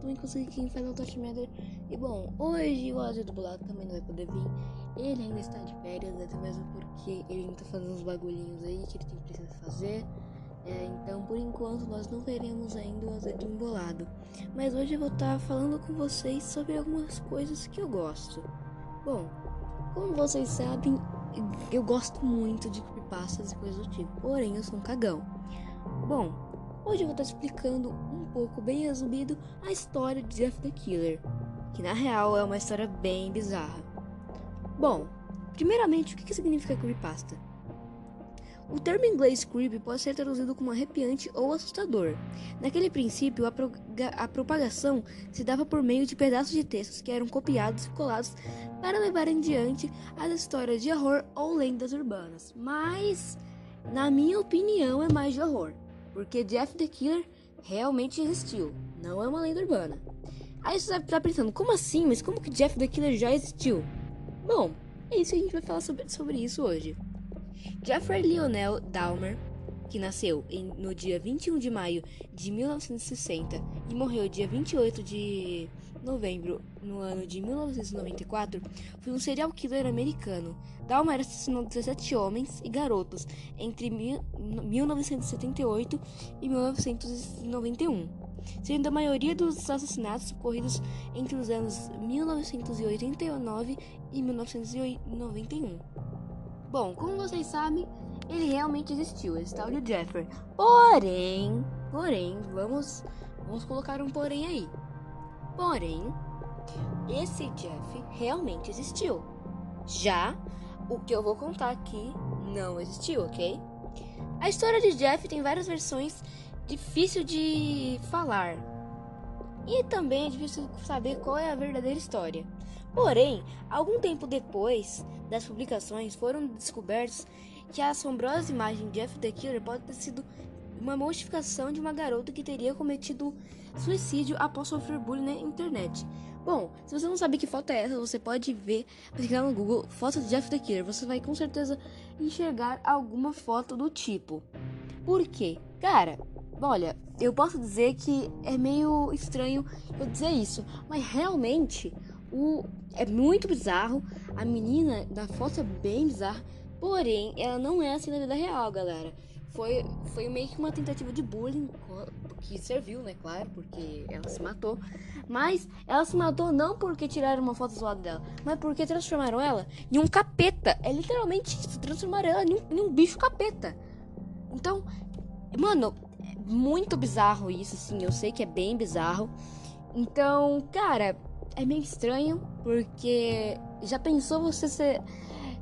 também consegui quem faz o Touch Matter. E bom, hoje o Ozzy do Bolado também não vai poder vir. Ele ainda está de férias, até mesmo porque ele ainda tá fazendo uns bagulhinhos aí que ele tem precisa fazer. É, então, por enquanto, nós não veremos ainda o Ozzy Embolado. Mas hoje eu vou estar falando com vocês sobre algumas coisas que eu gosto. Bom, como vocês sabem, eu gosto muito de creepypastas e coisas do tipo. Porém, eu sou um cagão. Bom, hoje eu vou estar explicando um pouco, bem resumido, a história de Jeff the Killer. Que na real é uma história bem bizarra. Bom, primeiramente, o que significa creepypasta? O termo inglês creepy pode ser traduzido como arrepiante ou assustador. Naquele princípio, a, a, propagação se dava por meio de pedaços de textos que eram copiados e colados para levar em diante as histórias de horror ou lendas urbanas. Mas, na minha opinião, é mais de horror, porque Jeff the Killer realmente existiu, não é uma lenda urbana. Aí você deve estar pensando, como assim? Mas como que Jeff the Killer já existiu? Bom, é isso que a gente vai falar sobre, sobre isso hoje. Jeffrey Lionel Dahmer, que nasceu em, no dia 21 de maio de 1960 e morreu dia 28 de novembro no ano de 1994, foi um serial killer americano. Dahmer assassinou 17 homens e garotos entre mil, 1978 e 1991, sendo a maioria dos assassinatos ocorridos entre os anos 1989 e 1991. Bom, como vocês sabem, ele realmente existiu, esse tal de Jeffrey. Porém, porém, vamos, vamos colocar um porém aí. Porém, esse Jeff realmente existiu. Já o que eu vou contar aqui não existiu, ok? A história de Jeff tem várias versões, difícil de falar. E também é difícil saber qual é a verdadeira história. Porém, algum tempo depois das publicações, foram descobertos que a assombrosa imagem de Jeff the Killer pode ter sido uma modificação de uma garota que teria cometido suicídio após sofrer bullying na internet. Bom, se você não sabe que foto é essa, você pode ver, clicar no Google, foto de Jeff the Killer. Você vai com certeza enxergar alguma foto do tipo. Por quê? Cara, olha, eu posso dizer que é meio estranho eu dizer isso, mas realmente o, é muito bizarro. A menina da foto é bem bizarra. Porém, ela não é assim na vida real, galera. Foi, foi meio que uma tentativa de bullying que serviu, né? Claro, porque ela se matou. Mas ela se matou não porque tiraram uma foto zoada dela, mas porque transformaram ela em um capeta. É literalmente transformaram ela em um, em um bicho capeta. Então, mano, é muito bizarro isso, sim. Eu sei que é bem bizarro. Então, cara, é meio estranho, porque já pensou você ser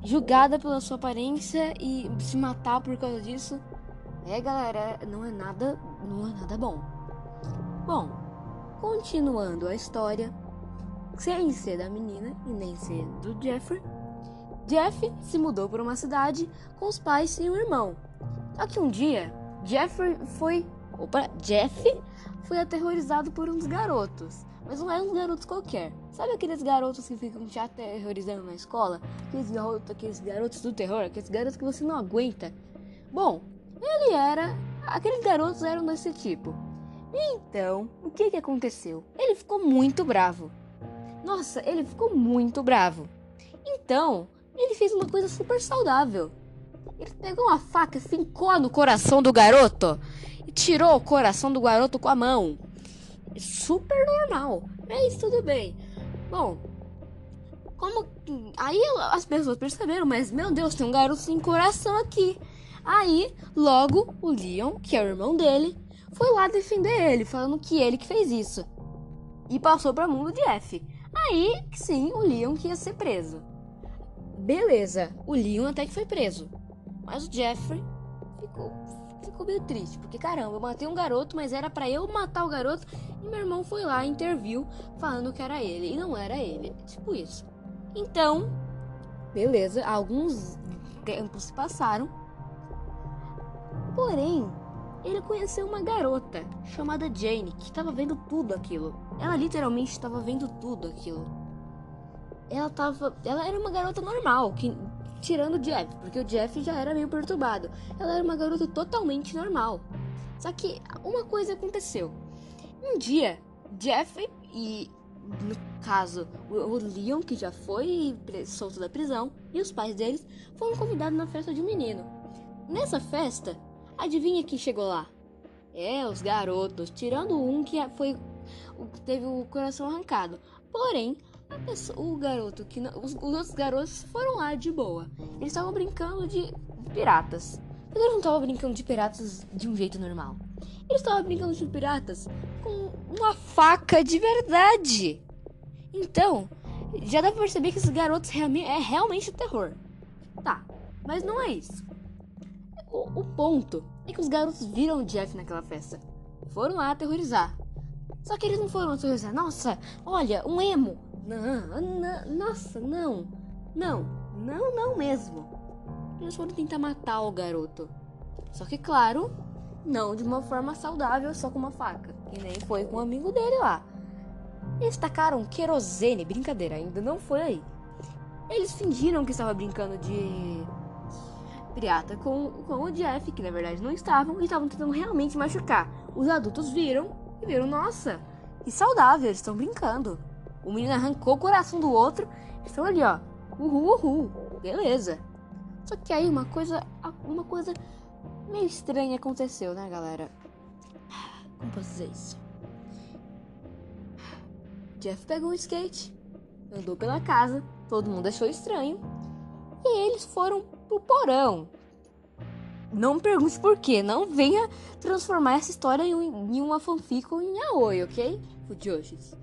julgada pela sua aparência e se matar por causa disso? É, galera, não é nada, não é nada bom. Bom, continuando a história, sem ser da menina e nem ser do Jeffrey, Jeff se mudou para uma cidade com os pais e um irmão. Só que um dia, Jeffrey foi, opa, Jeff foi aterrorizado por uns garotos mas não é um garotos qualquer. Sabe aqueles garotos que ficam te aterrorizando na escola? Aqueles garotos, aqueles garotos do terror, aqueles garotos que você não aguenta. Bom, ele era. Aqueles garotos eram desse tipo. Então, o que que aconteceu? Ele ficou muito bravo. Nossa, ele ficou muito bravo. Então, ele fez uma coisa super saudável. Ele pegou uma faca fincou no coração do garoto e tirou o coração do garoto com a mão super normal. Mas tudo bem. Bom, como. Aí as pessoas perceberam, mas meu Deus, tem um garoto sem coração aqui. Aí, logo, o Leon, que é o irmão dele, foi lá defender ele, falando que ele que fez isso. E passou pra mão do Jeff. Aí, sim, o Leon que ia ser preso. Beleza, o Leon até que foi preso. Mas o Jeffrey ficou ficou meio triste, porque caramba, eu matei um garoto, mas era para eu matar o garoto e meu irmão foi lá interviu falando que era ele e não era ele. Tipo isso. Então, beleza, alguns tempos se passaram. Porém, ele conheceu uma garota chamada Jane que estava vendo tudo aquilo. Ela literalmente estava vendo tudo aquilo. Ela tava, ela era uma garota normal que tirando o Jeff, porque o Jeff já era meio perturbado. Ela era uma garota totalmente normal. Só que uma coisa aconteceu. Um dia, Jeff e, no caso, o Leon, que já foi solto da prisão, e os pais deles foram convidados na festa de um menino. Nessa festa, adivinha quem chegou lá? É, os garotos, tirando um que foi teve o coração arrancado. Porém, pessoa, o garoto que não, os, os, outros garotos foram lá de boa. Eles estavam brincando de piratas. Eles não estavam brincando de piratas de um jeito normal. Eles estavam brincando de piratas com uma faca de verdade. Então, já dá pra perceber que esses garotos é realmente terror. Tá, mas não é isso. O, o ponto é que os garotos viram o Jeff naquela festa. Foram lá aterrorizar. Só que eles não foram aterrorizar. Nossa, olha, um emo. Não, não, nossa, não. Não, não, não mesmo. Eles foram tentar matar o garoto. Só que, claro, não de uma forma saudável, só com uma faca. E nem foi com um amigo dele lá. Eles tacaram querosene, brincadeira, ainda não foi aí. Eles fingiram que estavam brincando de pirata com, com o Jeff, que na verdade não estavam, e estavam tentando realmente machucar. Os adultos viram e viram, nossa, que saudável, eles estão brincando. O menino arrancou o coração do outro, estão ali, ó. Uhul, uhul. Beleza. Só que aí uma coisa, uma coisa meio estranha aconteceu, né, galera? Como posso dizer isso? Jeff pegou o skate, andou pela casa, todo mundo achou estranho. E eles foram pro porão. Não pergunte por quê, não venha transformar essa história em, em uma fanfic ou em aoi, ok? Fujoshis.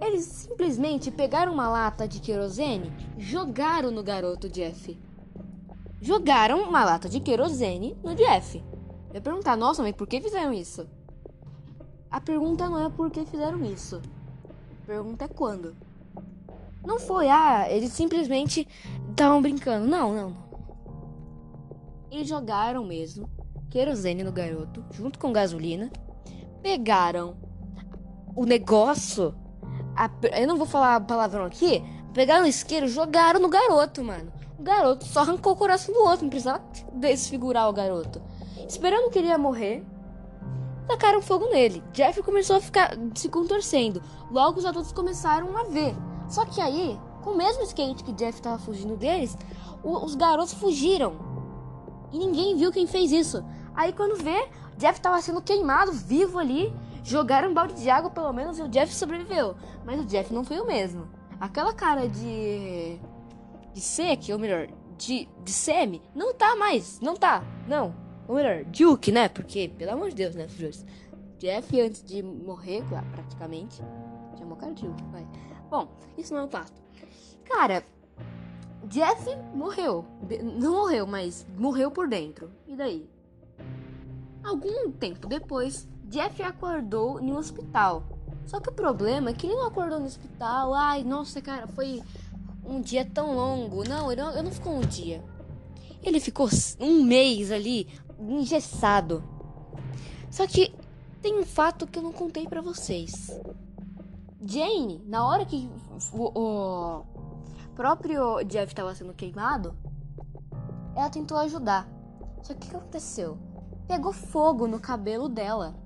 Eles simplesmente pegaram uma lata de querosene, jogaram no garoto Jeff. Jogaram uma lata de querosene no Jeff. Eu perguntar, nossa, mas por que fizeram isso? A pergunta não é por que fizeram isso. A pergunta é quando. Não foi, ah, eles simplesmente estavam brincando. Não, não. Eles jogaram mesmo querosene no garoto, junto com gasolina. Pegaram o negócio. A, eu não vou falar palavrão aqui. Pegaram o isqueiro jogaram no garoto, mano. O garoto só arrancou o coração do outro, não precisava desfigurar o garoto. Esperando que ele ia morrer, tacaram fogo nele. Jeff começou a ficar se contorcendo. Logo os adultos começaram a ver. Só que aí, com o mesmo skate que Jeff estava fugindo deles, o, os garotos fugiram. E ninguém viu quem fez isso. Aí quando vê, Jeff estava sendo queimado vivo ali. Jogaram um balde de água pelo menos e o Jeff sobreviveu. Mas o Jeff não foi o mesmo. Aquela cara de. de Sek, ou melhor, de, de Semi, não tá mais. Não tá. Não. Ou melhor, Duke, né? Porque, pelo amor de Deus, né, Jeff, antes de morrer, praticamente. Chamou cara de Duke, vai. Bom, isso não é o fato. Cara, Jeff morreu. Não morreu, mas morreu por dentro. E daí? Algum tempo depois, Jeff acordou em um hospital. Só que o problema é que ele não acordou no hospital. Ai, nossa, cara, foi um dia tão longo. Não, ele não, ele não ficou um dia. Ele ficou um mês ali, engessado. Só que tem um fato que eu não contei para vocês. Jane, na hora que o, o próprio Jeff estava sendo queimado, ela tentou ajudar. Só que o que aconteceu? Pegou fogo no cabelo dela.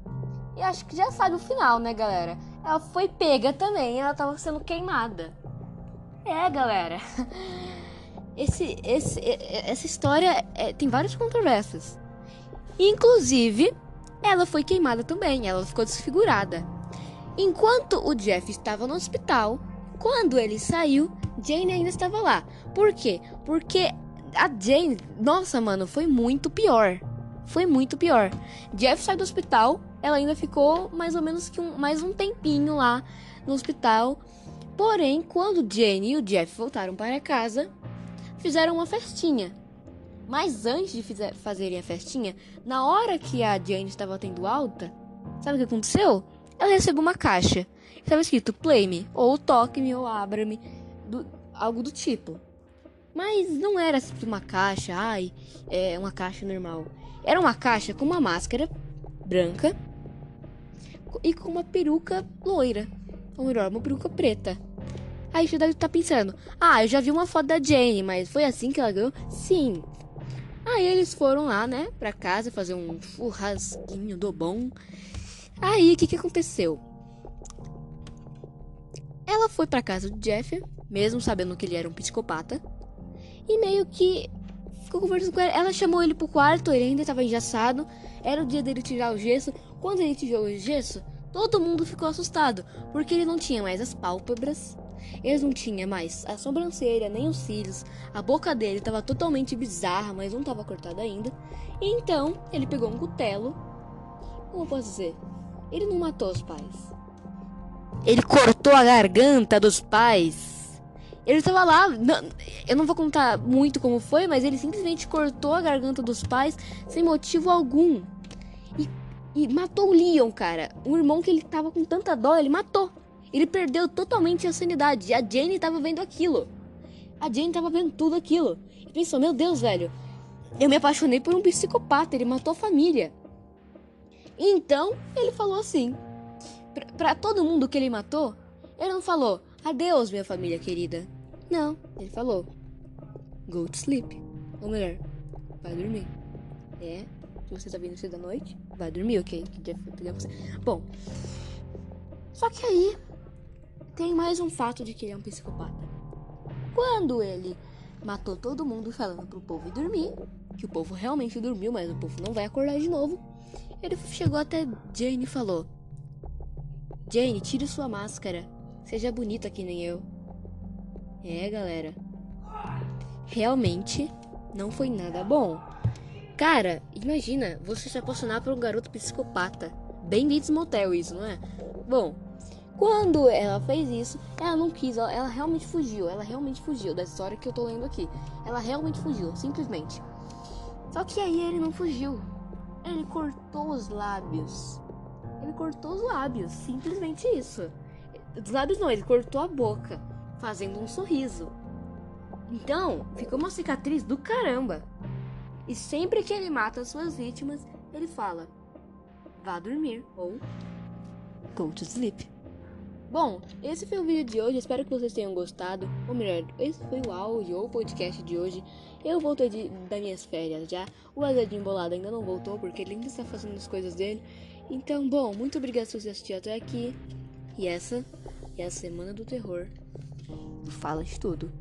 E acho que já sabe o final, né, galera? Ela foi pega também, ela estava sendo queimada. É, galera. Esse, esse, essa história é, tem várias controvérsias. Inclusive, ela foi queimada também, ela ficou desfigurada. Enquanto o Jeff estava no hospital, quando ele saiu, Jane ainda estava lá. Por quê? Porque a Jane, nossa, mano, foi muito pior. Foi muito pior. Jeff saiu do hospital, ela ainda ficou mais ou menos que um, mais um tempinho lá no hospital. Porém, quando Jane e o Jeff voltaram para casa, fizeram uma festinha. Mas antes de fazerem a festinha, na hora que a Jane estava tendo alta, sabe o que aconteceu? Ela recebeu uma caixa. Estava escrito Play Me, ou Toque-me, ou Abra-me, algo do tipo. Mas não era tipo uma caixa, ai, é uma caixa normal. Era uma caixa com uma máscara branca e com uma peruca loira. Ou melhor, uma peruca preta. Aí você deve estar tá pensando, ah, eu já vi uma foto da Jane, mas foi assim que ela ganhou? Sim. Aí eles foram lá, né, pra casa fazer um churrasquinho do bom. Aí, o que, que aconteceu? ela foi pra casa do Jeff, mesmo sabendo que ele era um psicopata, e meio que ficou conversando com ela. Ela chamou ele pro quarto, ele ainda estava engessado. Era o dia dele tirar o gesso. Quando ele tirou o gesso, todo mundo ficou assustado, porque ele não tinha mais as pálpebras, ele não tinha mais a sobrancelha, nem os cílios. A boca dele estava totalmente bizarra, mas não estava cortada ainda. E então, ele pegou um cutelo. Como eu posso dizer? Ele não matou os pais. Ele cortou a garganta dos pais. Ele estava lá, eu não vou contar muito como foi, mas ele simplesmente cortou a garganta dos pais sem motivo algum. E, e matou o Leon, cara. Um irmão que ele tava com tanta dó, ele matou. Ele perdeu totalmente a sanidade. E a Jane tava vendo aquilo. A Jane tava vendo tudo aquilo. E pensou: Meu Deus, velho. Eu me apaixonei por um psicopata. Ele matou a família. Então, ele falou assim: Pra, todo mundo que ele matou, ele não falou: Adeus, minha família querida. Não, ele falou: Go to sleep. Ou melhor, vai dormir. É, se você tá vindo cedo da noite, vai dormir, ok? Que pegar você. Bom, só que aí tem mais um fato de que ele é um psicopata. Quando ele matou todo mundo falando pro povo ir dormir, que o povo realmente dormiu, mas o povo não vai acordar de novo, ele chegou até Jane e falou: Jane, tire sua máscara. Seja bonita que nem eu. É, galera. Realmente não foi nada bom. Cara, imagina você se apaixonar por um garoto psicopata. Bem Bates Motel isso, não é? Bom, quando ela fez isso, ela não quis, ela, ela, realmente fugiu, ela realmente fugiu da história que eu tô lendo aqui. Ela realmente fugiu, simplesmente. Só que aí ele não fugiu. Ele cortou os lábios. Ele cortou os lábios, simplesmente isso. Os lábios não, ele cortou a boca, fazendo um sorriso. Então, ficou uma cicatriz do caramba. E sempre que ele mata as suas vítimas, ele fala: vá dormir ou go to sleep. Bom, esse foi o vídeo de hoje. Espero que vocês tenham gostado. Ou melhor, esse foi o áudio ou podcast de hoje. Eu voltei de, das minhas férias já. O Azedinho Bolado ainda não voltou porque ele ainda está fazendo as coisas dele. Então, bom, muito obrigado por você assistir até aqui. E essa é a Semana do Terror. Fala de tudo.